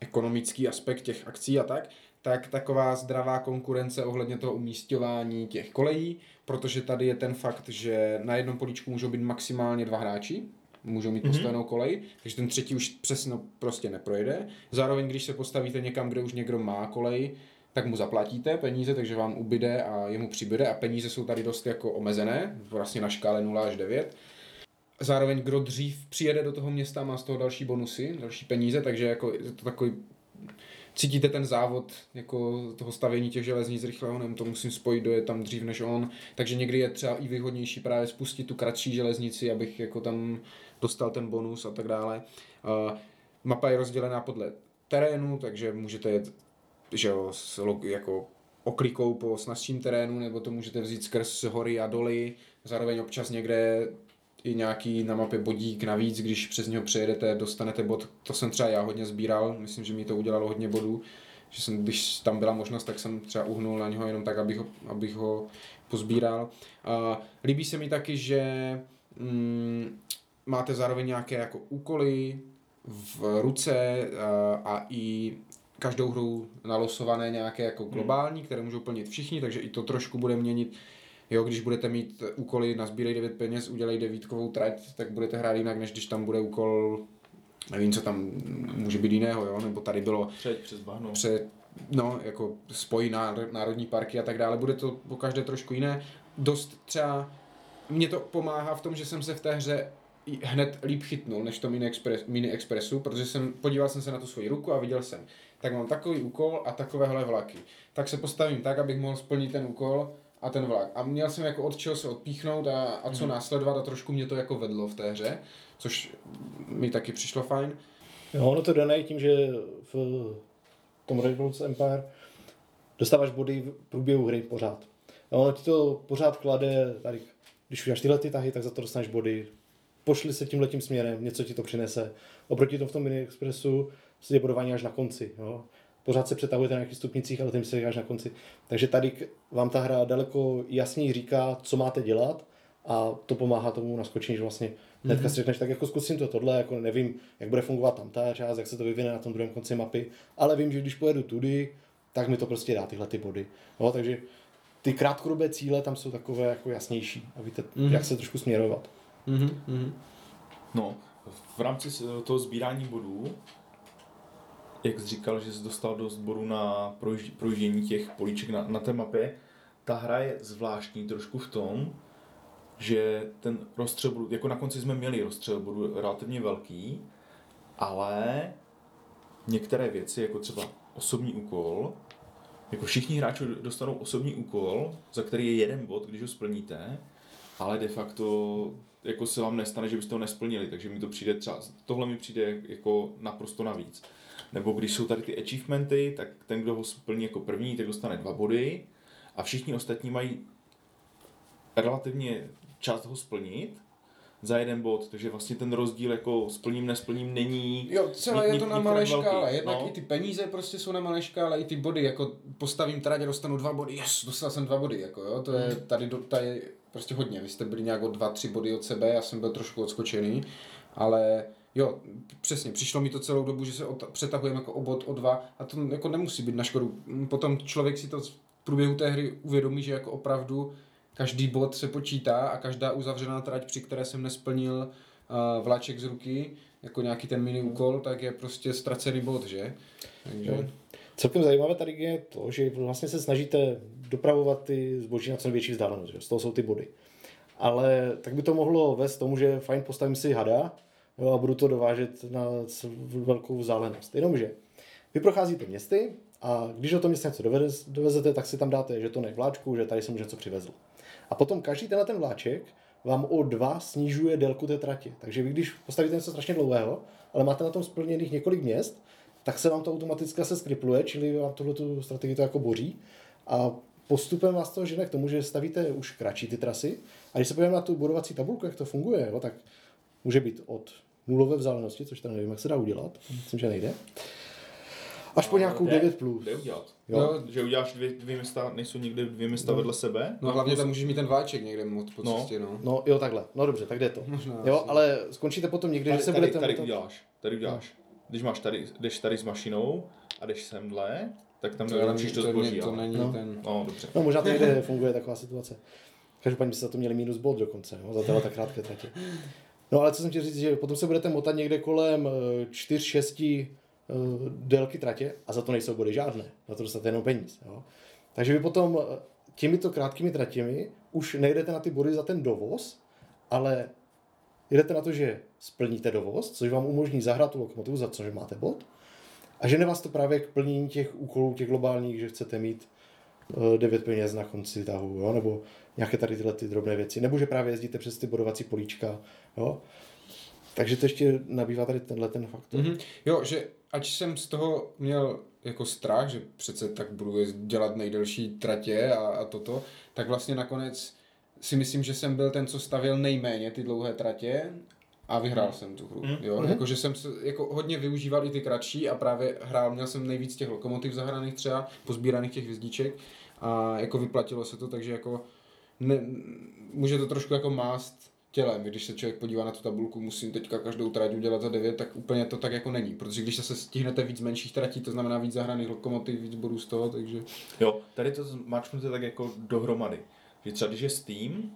ekonomický aspekt těch akcí a tak, tak taková zdravá konkurence ohledně toho umístěvání těch kolejí, protože tady je ten fakt, že na jednom políčku můžou být maximálně dva hráči, můžou mít postavenou kolej, takže ten třetí už přesně prostě neprojde. Zároveň, když se postavíte někam, kde už někdo má kolej, tak mu zaplatíte peníze, takže vám ubyde a jemu přibyde a peníze jsou tady dost jako omezené, vlastně na škále 0 až 9. Zároveň kdo dřív přijede do toho města, má z toho další bonusy, další peníze, takže jako je to takový cítíte ten závod jako toho stavění těch železnic rychlého, nevím, to musím spojit, dojet tam dřív než on, takže někdy je třeba i výhodnější právě spustit tu kratší železnici, abych jako tam dostal ten bonus a tak dále. Uh, mapa je rozdělená podle terénu, takže můžete jet že jo, s jako oklikou po snazším terénu, nebo to můžete vzít skrz hory a doly, zároveň občas někde i nějaký na mapě bodík navíc, když přes něho přejedete, dostanete bod. To jsem třeba já hodně sbíral, myslím, že mi to udělalo hodně bodů, že jsem, když tam byla možnost, tak jsem třeba uhnul na něho jenom tak, abych ho, abych ho pozbíral. A líbí se mi taky, že mm, máte zároveň nějaké jako úkoly v ruce a, a i každou hru nalosované nějaké jako globální, které můžou plnit všichni, takže i to trošku bude měnit Jo, když budete mít úkoly na sbírej 9 peněz, udělej devítkovou trať, tak budete hrát jinak, než když tam bude úkol, nevím, co tam může být jiného, jo, nebo tady bylo Přejď přes bahno. před, no, jako spojí národní parky a tak dále, bude to po každé trošku jiné. Dost třeba, mě to pomáhá v tom, že jsem se v té hře hned líp chytnul, než to Mini, Express, Mini Expressu, protože jsem, podíval jsem se na tu svoji ruku a viděl jsem, tak mám takový úkol a takovéhle vlaky. Tak se postavím tak, abych mohl splnit ten úkol a ten vlak. A měl jsem jako od čeho se odpíchnout a, a co následovat a trošku mě to jako vedlo v té hře, což mi taky přišlo fajn. Jo, ono to dané tím, že v tom Revolution Empire dostáváš body v průběhu hry pořád. A ono ti to pořád klade, tady, když uděláš tyhle ty tahy, tak za to dostaneš body. Pošli se tímhle tím směrem, něco ti to přinese. Oproti tomu v tom Mini Expressu se je bodování až na konci. Jo. Pořád se přetahujete na nějakých stupnicích, ale tím se až na konci. Takže tady vám ta hra daleko jasněji říká, co máte dělat a to pomáhá tomu naskočení, že vlastně hnedka si řekneš, tak jako zkusím to tohle, jako nevím, jak bude fungovat tam ta část, jak se to vyvine na tom druhém konci mapy, ale vím, že když pojedu tudy, tak mi to prostě dá tyhle ty body. Jo, takže ty krátkodobé cíle tam jsou takové jako jasnější a víte, mm-hmm. jak se trošku směrovat. Mhm, mhm. No, v rámci toho sbírání bodů, jak jsi říkal, že jsi dostal dost bodů na projíž- projíždění těch políček na, na té mapě, ta hra je zvláštní trošku v tom, že ten rozstřel bodů, jako na konci jsme měli rozstřel bodů relativně velký, ale některé věci, jako třeba osobní úkol, jako všichni hráči dostanou osobní úkol, za který je jeden bod, když ho splníte, ale de facto jako se vám nestane, že byste ho nesplnili, takže mi to přijde třeba, tohle mi přijde jako naprosto navíc. Nebo když jsou tady ty achievementy, tak ten, kdo ho splní jako první, tak dostane dva body a všichni ostatní mají relativně čas ho splnit za jeden bod, takže vlastně ten rozdíl jako splním, nesplním není Jo, celé je to na malé škále. Jednak no. i ty peníze prostě jsou na malé škále, i ty body, jako postavím trať a dostanu dva body, yes, dostal jsem dva body, jako jo, to je tady, do, tady prostě hodně. Vy jste byli nějak o dva, tři body od sebe, já jsem byl trošku odskočený, ale jo, přesně, přišlo mi to celou dobu, že se ota- přetahujeme jako o bod, o dva a to jako nemusí být na škodu. Potom člověk si to v průběhu té hry uvědomí, že jako opravdu každý bod se počítá a každá uzavřená trať, při které jsem nesplnil uh, vláček z ruky, jako nějaký ten mini úkol, tak je prostě ztracený bod, že? Takže... Celkem zajímavé tady je to, že vlastně se snažíte dopravovat ty zboží na co největší vzdálenost, že? z toho jsou ty body. Ale tak by to mohlo vést tomu, že fajn postavím si hada jo, a budu to dovážet na velkou vzdálenost. Jenomže vy procházíte městy a když do toho města něco doveze, dovezete, tak si tam dáte žetony vláčku, že tady jsem něco přivezl. A potom každý tenhle ten vláček vám o dva snižuje délku té trati. Takže vy když postavíte něco strašně dlouhého, ale máte na tom splněných několik měst, tak se vám to automaticky se skripluje, čili vám tuhle tu strategii to jako boří. A postupem vás to žene k tomu, že stavíte už kratší ty trasy. A když se podíváme na tu bodovací tabulku, jak to funguje, jo, tak může být od nulové vzdálenosti, což teda nevím, jak se dá udělat, myslím, že nejde, až po nějakou Jde- 9 plus. Jde udělat. Jo. No, Že uděláš dvě, dvě města, nejsou někde dvě města vedle sebe. no hlavně tam můžeš mít ten vláček někde moc po No. cestě, no. No jo, takhle. No dobře, tak jde to. Možná jo, asi. ale skončíte potom někdy, Tady, že se tady, budete... tady uděláš. Tady uděláš. Když máš tady, jdeš tady s mašinou a jdeš semhle, tak tam To, nenačíš to to, zboží. to není No. ten... No, dobře. No možná to někde funguje taková situace. Každopádně byste za to měli minus bod dokonce, no, za tyhle tak krátké tratě. No ale co jsem chtěl říct, že potom se budete motat někde kolem 4-6 délky tratě a za to nejsou body žádné. Za to dostanete jenom peníz. Jo. Takže vy potom eh, těmito krátkými tratěmi už nejdete na ty body za ten dovoz, ale jdete na to, že splníte dovoz, což vám umožní zahrát tu lokomotivu, za což máte bod. A žene vás to právě k plnění těch úkolů, těch globálních, že chcete mít eh, 9 peněz na konci tahu, jo? nebo nějaké tady tyhle ty drobné věci, nebo že právě jezdíte přes ty bodovací políčka, jo? Takže to ještě nabývá tady tenhle ten faktor. Mm-hmm. Mhm. Jo, že ať jsem z toho měl jako strach, že přece tak budu dělat nejdelší tratě a, a toto, tak vlastně nakonec si myslím, že jsem byl ten, co stavěl nejméně ty dlouhé tratě a vyhrál jsem tu hru. Jo? Jako, že jsem se, jako hodně využíval i ty kratší a právě hrál, měl jsem nejvíc těch lokomotiv zahraných třeba, pozbíraných těch hvězdiček a jako vyplatilo se to, takže jako ne, může to trošku jako mást tělem, když se člověk podívá na tu tabulku, musím teďka každou trať udělat za 9, tak úplně to tak jako není, protože když se stihnete víc menších tratí, to znamená víc zahraných lokomotiv, víc bodů z toho, takže... Jo, tady to máčknete tak jako dohromady. Že třeba když je Steam,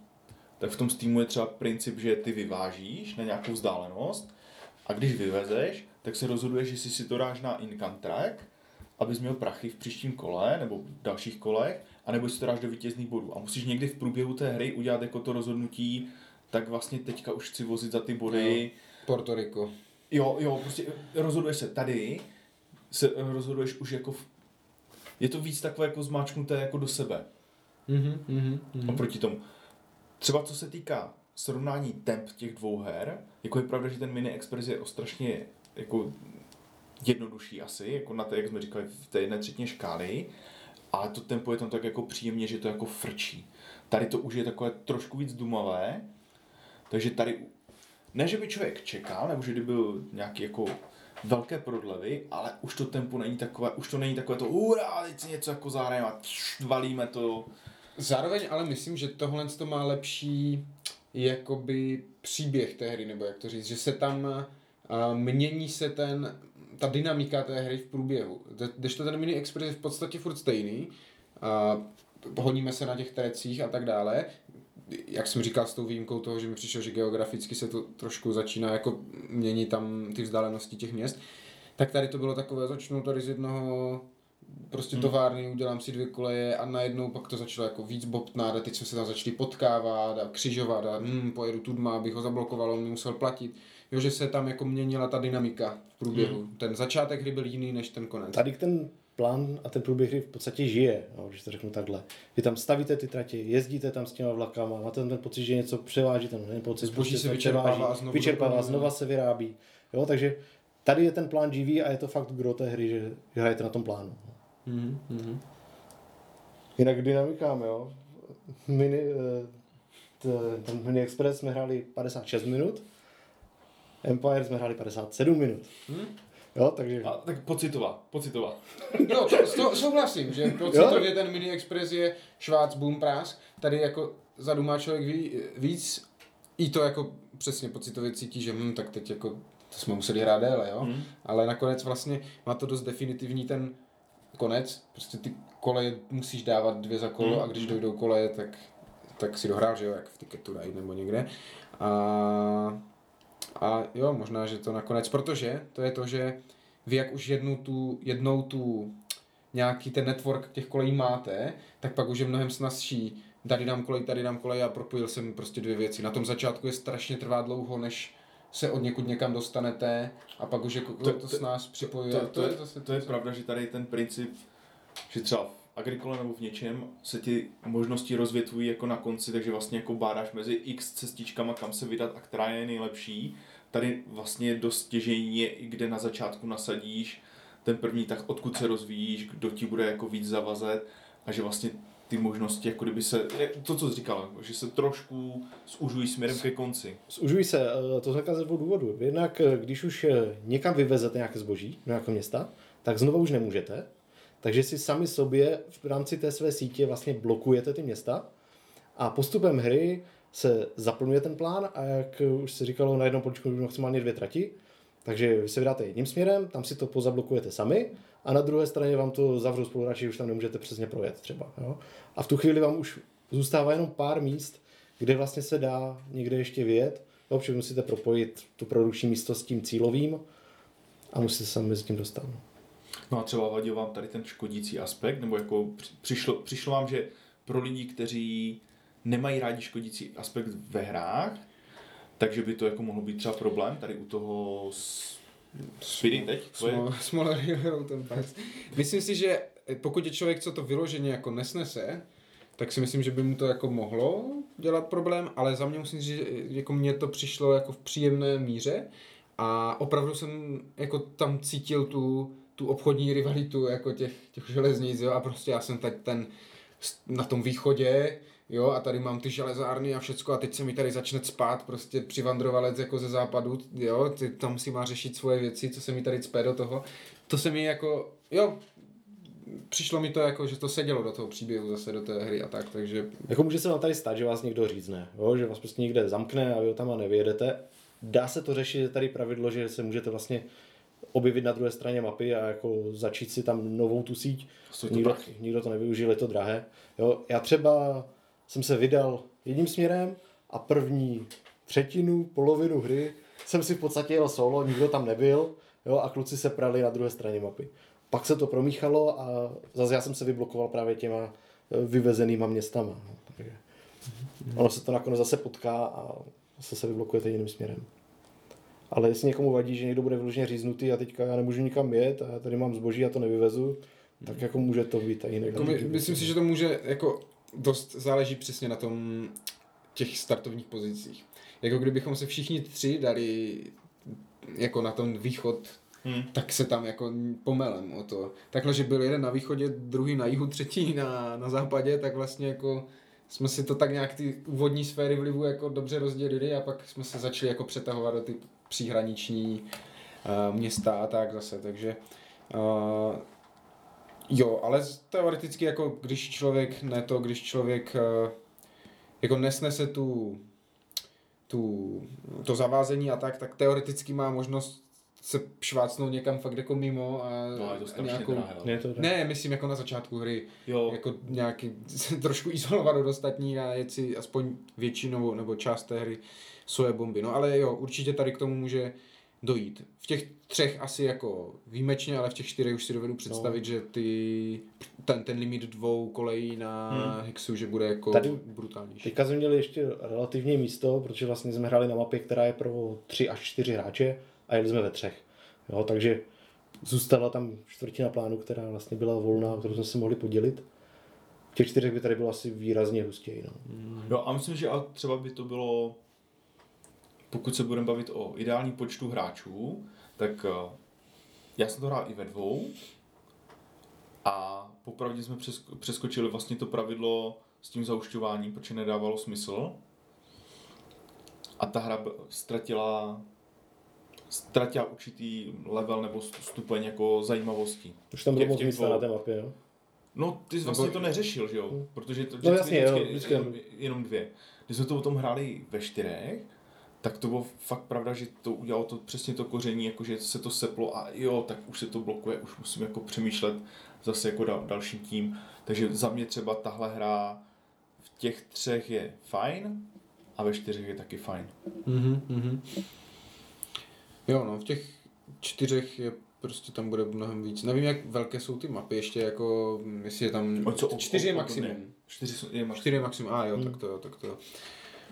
tak v tom Steamu je třeba princip, že ty vyvážíš na nějakou vzdálenost a když vyvezeš, tak se rozhoduješ, jestli si to dáš na income track, abys měl prachy v příštím kole nebo v dalších kolech, anebo si to dáš do vítězných bodů. A musíš někdy v průběhu té hry udělat jako to rozhodnutí, tak vlastně teďka už chci vozit za ty body. Porto Rico. Jo, jo, prostě rozhoduješ se tady, se rozhoduješ už jako v... Je to víc takové jako zmáčknuté jako do sebe. Mhm, mhm, mhm. oproti tomu. Třeba co se týká srovnání temp těch dvou her, jako je pravda, že ten Mini Express je o strašně jako jednodušší asi, jako na té, jak jsme říkali, v té jedné třetině škály, ale to tempo je tam tak jako příjemně, že to jako frčí. Tady to už je takové trošku víc dumavé, takže tady, ne, že by člověk čekal, nebo že by byl nějaký jako velké prodlevy, ale už to tempo není takové, už to není takové to hurá, teď si něco jako zahrajeme a valíme to. Zároveň ale myslím, že tohle to má lepší jakoby příběh té hry, nebo jak to říct, že se tam a, mění se ten, ta dynamika té hry v průběhu. Když to ten mini express je v podstatě furt stejný, a honíme se na těch trecích a tak dále, jak jsem říkal s tou výjimkou toho, že mi přišlo, že geograficky se to trošku začíná jako měnit tam ty vzdálenosti těch měst, tak tady to bylo takové, začnu tady z jednoho prostě továrny, udělám si dvě koleje a najednou pak to začalo jako víc bobtnát a teď jsme se tam začali potkávat a křižovat a hm, pojedu tudma, abych ho zablokoval, on mi musel platit. Jo, že se tam jako měnila ta dynamika v průběhu. Ten začátek hry byl jiný než ten konec. Tady ten plán a ten průběh hry v podstatě žije, no, když to řeknu takhle. Vy tam stavíte ty tratě, jezdíte tam s těma vlakama, máte ten pocit, že něco převáží, ten, ten pocit, Zboží prostě se vyčerpává převáží, a znovu vyčerpává, znova se vyrábí. Jo, takže tady je ten plán živý a je to fakt gro té hry, že, že hrajete na tom plánu. Mhm, mhm. Jinak dynamikám, jo. Mini, eh, t- ten Mini Express jsme hráli 56 minut, Empire jsme hráli 57 minut. Jo, takže A, tak pocitová, pocitová. Jo, to, to souhlasím, že pocitově ten mini express je švác, boom, prás. Tady jako zadumá člověk ví, víc, i to jako přesně pocitově cítí, že hm, tak teď jako to jsme museli hrát déle, jo. Mhm. Ale nakonec vlastně má to dost definitivní ten konec. Prostě ty koleje musíš dávat dvě za kolo Mhm. a když dojdou koleje, tak, tak si dohrál, že jo, jak v Ticketu Ride nebo někde. A, a jo, možná, že to nakonec, protože to je to, že vy jak už jednu tu, jednou tu nějaký ten network těch kolejí máte, tak pak už je mnohem snazší. Tady dám kolej, tady dám kolej a propojil jsem prostě dvě věci. Na tom začátku je strašně trvá dlouho, než se od někud někam dostanete a pak už jako to, To- to, to to- s nás připojuje. To, to, je, zase to je pravda, že tady je ten princip, že třeba agrikole nebo v něčem se ti možnosti rozvětvují jako na konci, takže vlastně jako bádáš mezi x cestičkama, kam se vydat a která je nejlepší. Tady vlastně dost stěžení je, kde na začátku nasadíš ten první tak, odkud se rozvíjíš, kdo ti bude jako víc zavazet a že vlastně ty možnosti, jako kdyby se, to, co jsi říkal, že se trošku zužují směrem ke konci. Zužují se, eh, to říká ze dvou důvodů. Jednak, eh, když už eh, někam vyvezete nějaké zboží do nějakého města, tak znova už nemůžete. Takže si sami sobě v rámci té své sítě vlastně blokujete ty města a postupem hry se zaplňuje ten plán a jak už se říkalo, na jednom poličku maximálně dvě trati, takže vy se vydáte jedním směrem, tam si to pozablokujete sami a na druhé straně vám to zavřou spoluhráči, už tam nemůžete přesně projet třeba. Jo? A v tu chvíli vám už zůstává jenom pár míst, kde vlastně se dá někde ještě vyjet, protože musíte propojit tu produkční místo s tím cílovým a musíte se sami mezi tím dostat. No. A třeba vadil vám tady ten škodící aspekt, nebo jako při- přišlo, přišlo vám, že pro lidi, kteří nemají rádi škodící aspekt ve hrách, takže by to jako mohlo být třeba problém tady u toho s... Speedy teď? Small, hero. Myslím si, že pokud je člověk, co to vyloženě jako nesnese, tak si myslím, že by mu to jako mohlo dělat problém, ale za mě musím říct, že jako mně to přišlo jako v příjemné míře a opravdu jsem jako tam cítil tu, tu obchodní rivalitu jako těch, těch železnic, jo, a prostě já jsem teď ten na tom východě, jo, a tady mám ty železárny a všecko a teď se mi tady začne spát prostě přivandrovalec jako ze západu, jo, ty tam si má řešit svoje věci, co se mi tady cpe do toho. To se mi jako, jo, přišlo mi to jako, že to sedělo do toho příběhu zase do té hry a tak, takže Jako může se vám tady stát, že vás někdo řízne, jo? že vás prostě někde zamkne a vy ho tam a nevyjedete. Dá se to řešit, je tady pravidlo, že se můžete vlastně objevit na druhé straně mapy a jako začít si tam novou tu síť. To Nikdo, prachy. nikdo to nevyužil, je to drahé. Jo? Já třeba jsem se vydal jedním směrem a první třetinu, polovinu hry jsem si v podstatě jel solo, nikdo tam nebyl jo? a kluci se prali na druhé straně mapy. Pak se to promíchalo a zase já jsem se vyblokoval právě těma eh, vyvezenýma městama. No. Takže ono se to nakonec zase potká a zase se vyblokujete jiným směrem. Ale jestli někomu vadí, že někdo bude vyloženě říznutý a teďka já nemůžu nikam jet a já tady mám zboží a to nevyvezu, tak jako může to být i jinak. jako my, myslím si, že to může jako dost záleží přesně na tom těch startovních pozicích. Jako kdybychom se všichni tři dali jako na ten východ, Hmm. tak se tam jako pomelem o to. Takhle, že byl jeden na východě, druhý na jihu, třetí na, na západě, tak vlastně jako jsme si to tak nějak ty úvodní sféry vlivu jako dobře rozdělili a pak jsme se začali jako přetahovat do ty příhraniční uh, města a tak zase, takže uh, jo, ale teoreticky jako když člověk ne to, když člověk uh, jako nesnese tu, tu, to zavázení a tak, tak teoreticky má možnost se švácnout někam fakt jako mimo a No, je to strašně nějakou, drahé. Je to ne, myslím jako na začátku hry, Jo, jako nějaký, trošku izolovat od ostatních a jet si aspoň většinou nebo část té hry svoje bomby. No ale jo, určitě tady k tomu může dojít. V těch třech asi jako výjimečně, ale v těch čtyřech už si dovedu představit, no. že ty, ten, ten limit dvou kolejí na hmm. Hexu, že bude jako Tady- brutálnější. Teďka jsme měli ještě relativně místo, protože vlastně jsme hráli na mapě, která je pro 3 až 4 hráče a jeli jsme ve třech. Jo, takže zůstala tam čtvrtina plánu, která vlastně byla volná, kterou jsme se mohli podělit. V těch čtyřech by tady bylo asi výrazně hustěji. No. Jo, a myslím, že a třeba by to bylo, pokud se budeme bavit o ideální počtu hráčů, tak eh, já jsem to hrál i ve dvou a popravdě jsme přesk- přeskočili vlastně to pravidlo s tím zaušťováním, protože nedávalo smysl. A ta hra ztratila ztratila určitý level nebo stu- stupeň jako zajímavosti. Už tam bylo moc místa na té mapě. Jo. No, ty jsi vlastně to neřešil, že jo? Protože to No jasně, jo, vždycky, vždycky jenom, jenom dvě. Když jsme to o tom hráli ve čtyřech, tak to bylo fakt pravda, že to udělalo to přesně to koření, jako že se to seplo a jo, tak už se to blokuje, už musím jako přemýšlet zase jako dal, dalším tím. Takže za mě třeba tahle hra v těch třech je fajn a ve čtyřech je taky fajn. Mhm, mhm. Jo, no, v těch čtyřech je prostě tam bude mnohem víc. Nevím, jak velké jsou ty mapy, ještě jako, jestli je tam, O co- o- čtyři je maximum. Čtyři jsou- je maximum. Čtyři je maximum, a jo, tak to jo, tak to jo.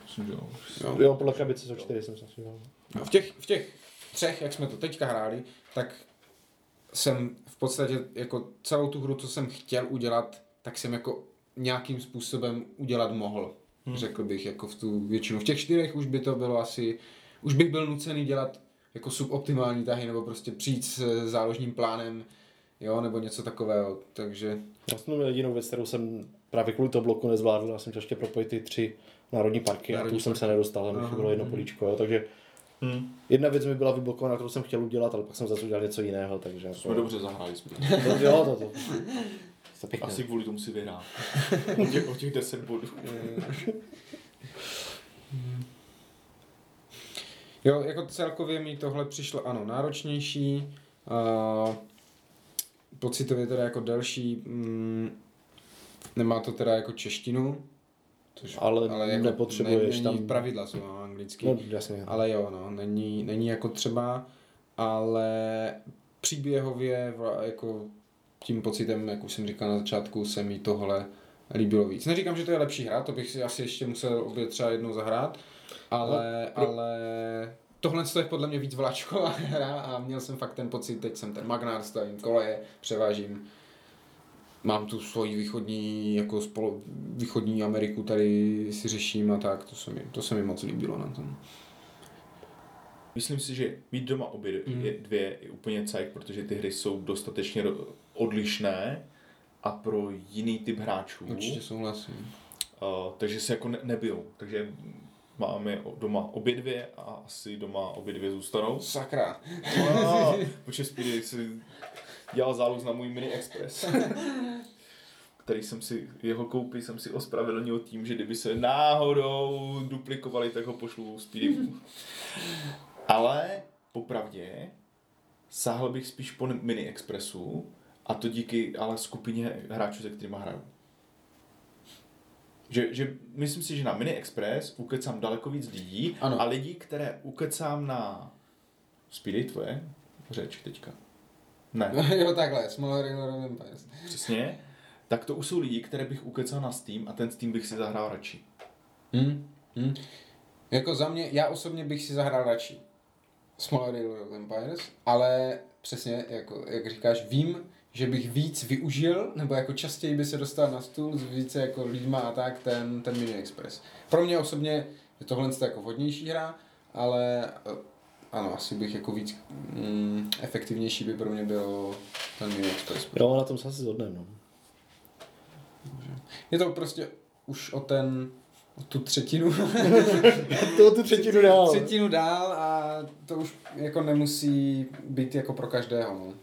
Myslím, že jo. jo. Jo, podle krabice jsou čtyři, jsem se. No, v, těch, v těch třech, jak jsme to teďka hráli, tak jsem v podstatě jako celou tu hru, co jsem chtěl udělat, tak jsem jako nějakým způsobem udělat mohl. Hmm. Řekl bych, jako v tu většinu. V těch čtyřech už by to bylo asi, už bych byl nucený dělat jako suboptimální tahy, nebo prostě přijít s záložním plánem, jo, nebo něco takového, takže Vlastně měl jedinou věc, kterou jsem právě kvůli toho bloku nezvládl, já jsem chtěl ještě propojit ty tři národní parky Národní a tu jsem se nedostal, tam bylo jedno políčko, jo, takže Hmm. jedna věc mi byla vyblokovaná, kterou jsem chtěl udělat, ale pak jsem zase udělal něco jiného, takže... jako- Jsme dobře zahráli spíš. To, jo, to, to. Asi kvůli tomu si vyhrál. o, těch, o těch 10 bodů. Jo, jako celkově mi tohle přišlo, ano, náročnější, a pocitově teda jako delší, mm, nemá to teda jako češtinu, což, Ale nepotřebuješ není, tam- pravidla jsou anglicky, No, jasně. ale jo, no, není, není jako třeba, ale příběhově jako tím pocitem, jak už jsem říkal na začátku, se mi tohle líbilo víc. Neříkám, že to je lepší hra, to bych si asi ještě musel obě třeba jednou zahrát, ale, No, pro- ale tohle je podle mě víc vláčková hra a měl jsem fakt ten pocit, teď jsem ten Magnár, stavím koleje, převážím mám tu svoji východní, jako spolo, východní Ameriku tady si řeším a tak, to se mi, to se mi moc líbilo na tom. Myslím si, že mít doma obě dvě, dvě je úplně cajk, protože ty hry jsou dostatečně odlišné a pro jiný typ hráčů. Určitě souhlasím. Uh, takže se jako ne- nebijou. Takže máme doma obě dvě a asi doma obě dvě zůstanou. Sakra. No, Počkej, Speedy si dělal záluz na můj Mini Express. který jsem si, jeho koupy jsem si ospravedlnil tím, že kdyby se náhodou duplikovali, tak ho pošlu Speedy. Ale popravdě sáhl bych spíš po Mini Expressu a to díky ale skupině hráčů, se kterými hraju. Že, že myslím si, že na Mini Express ukecám daleko víc lidí Ano. a lidi, které ukecám na Speedy, tvoje řeč teďka. Ne, jo, takhle, Small River Empires. přesně. Tak to už jsou lidi, které bych ukecal na Steam a ten Steam bych si zahrál radši. Hmm. Hmm. Jako za mě, já osobně bych si zahrál radši Small River Empires, ale přesně, jako, jak říkáš, vím, že bych víc využil, nebo jako častěji by se dostal na stůl s více jako lidma a tak, ten, ten Mini Express. Pro mě osobně je tohle jako vhodnější hra, ale eh, ano, asi bych jako víc mm, efektivnější by pro mě byl ten Mini Express. Jo, na tom se asi zhodneme. No. Je to prostě už o ten, o tu třetinu, To tu třetinu dál. třetinu dál a to už jako nemusí být jako pro každého. No.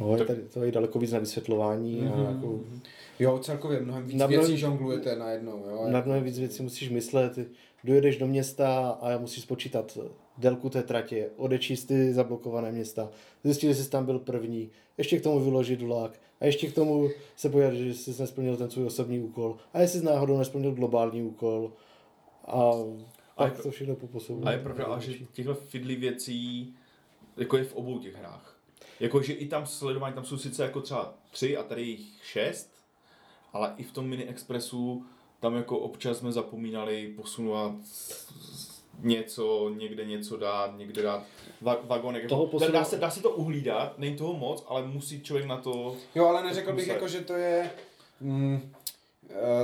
No, je tady to je daleko víc na vysvětlování mm-hmm. a jako Jo, celkově mnohem víc Na věcí mnohem- žonglujete najednou. Jo? na mnohem víc věcí musíš myslet. Dojedeš do města a musíš spočítat délku té tratě, odečíst ty zablokované města, zjistit, jestli jsi tam byl první, ještě k tomu vyložit vlak a ještě k tomu se podívat, že jsi nesplnil ten svůj osobní úkol a jestli jsi náhodou nesplnil globální úkol a pak je- to všechno poposouvá. A je pravda, že těchto fidly věcí jako je v obou těch hrách. Jako, že i tam sledování, tam jsou sice jako třeba tři a tady jich šest, ale i v tom Mini Expressu tam jako občas jsme zapomínali posunovat něco, někde něco dát, někde dát va- vagonek. Toho Jako, posunu- dá, se, dá se to uhlídat, není toho moc, ale musí člověk na to... Jo, ale neřekl bych Musel. jako, že to je... Mm,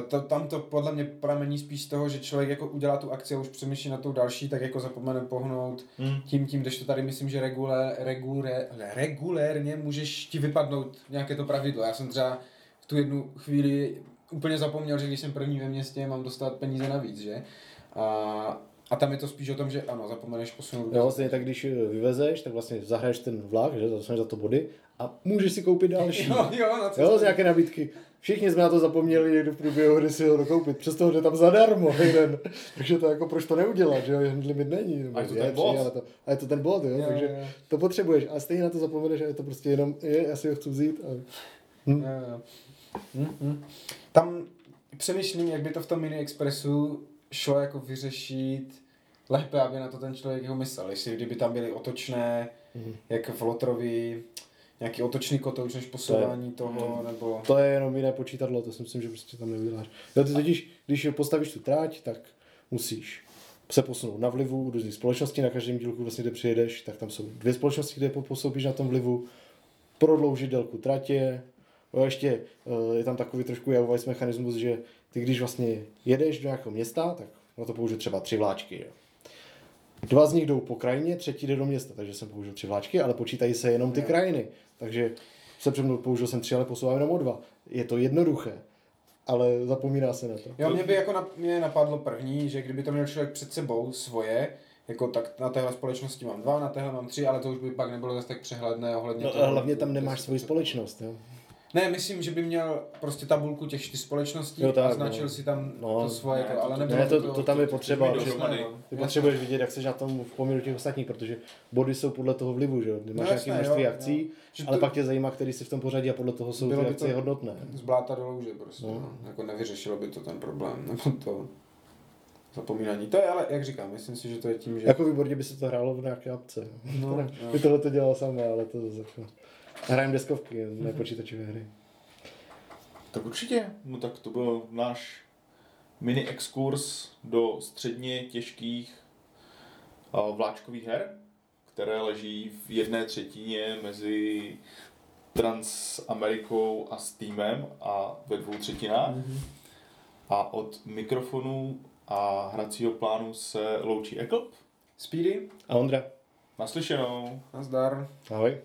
to, tam to podle mě pramení spíš z toho, že člověk jako udělá tu akci a už přemýšlí na tou další, tak jako zapomene pohnout Hmm. tím, tím, když to tady myslím, že regulé, regulé, regulérně můžeš ti vypadnout nějaké to pravidlo. Já jsem třeba v tu jednu chvíli úplně zapomněl, že když jsem první ve městě, mám dostat peníze navíc, že? A, a tam je to spíš o tom, že ano, zapomeneš posunout. Jo, vlastně tak když vyvezeš, tak vlastně zahraješ ten vlak, že dostaneš za to body a můžeš si koupit další. jo, jo, na co Jo, z nějaké nabídky. Všichni jsme na to zapomněli někdo v průběhu hry si ho dokoupit, přesto jde tam zadarmo jeden. Takže to jako proč to neudělat, že jo, jen limit není. nebo A je to je ten bod. Ale, to, a je to ten bod, jo, Jo, takže jo, jo. to potřebuješ. A stejně na to zapomeneš, že je to prostě jenom, je, já si ho chci vzít. A... Jo, jo. Hm, hm. Tam přemýšlím, jak by to v tom Mini Expressu šlo jako vyřešit lépe, aby na to ten člověk jako myslel. Jestli kdyby tam byly otočné, Mhm. jak v Lotrovi, nějaký otočný kotouč než posouvání toho, nebo... To je jenom jiné počítadlo, to si myslím, že prostě tam neuděláš. Jo, ty totiž, když postavíš tu tráť, tak musíš se posunout na vlivu různých společností, na každém dílku vlastně, kde přijedeš, tak tam jsou dvě společnosti, kde posoupíš na tom vlivu, prodloužit délku tratě, jo, ještě eh, je tam takový trošku javovací mechanismus, že ty když vlastně jedeš do nějakého města, tak na to použiju třeba tři vláčky. Jo. Dva z nich jdou po krajině, třetí jde do města, takže jsem použil tři vláčky, ale počítají se jenom ty krajiny. Takže se přemnou použil jsem tři, ale posouvám jenom o dva. Je to jednoduché, ale zapomíná se na to. Jo, mě by jako na, mě napadlo první, že kdyby to měl člověk před sebou svoje, jako tak na téhle společnosti mám dva, na téhle mám tři, ale to už by pak nebylo zase tak přehledné ohledně No, toho. hlavně tam nemáš svoji společnost. Jo. Ne, myslím, že by měl prostě tabulku těch čtyř společností Jo, tak, a značil no. si tam No, to svoje, ne, jako, to- ale to- nebylo Ne, to, to tam je potřeba. to- že- to-. Ty potřebuješ vidět, jak jsi na tom v poměru těch ostatních, protože body jsou podle toho vlivu, že jo? Ty máš No nějaké množství jo, akcí, jo. Ale to- pak tě zajímá, který si v tom pořadí a podle toho jsou Bylo ty by akcie to- hodnotné. Z bláta do louže prostě, No. no. Jako nevyřešilo by to ten problém, nebo to zapomínání. To je ale, jak říkám, myslím si, že to je tím, že... Jako výborně by se to hrálo v nějaké apce. No, No, no. By tohle to dělal samé, ale to zase jako... Hrajem deskovky, ne počítačové hry. Tak určitě. No tak to byl náš mini exkurs do středně těžkých vláčkových her, které leží v jedné třetině mezi Transamerikou a Steamem a ve dvou třetinách. Mhm. A od mikrofonu a hracího plánu se loučí Eklb. Speedy, A Ondra, Naslyšenou. nazdar. ahoj.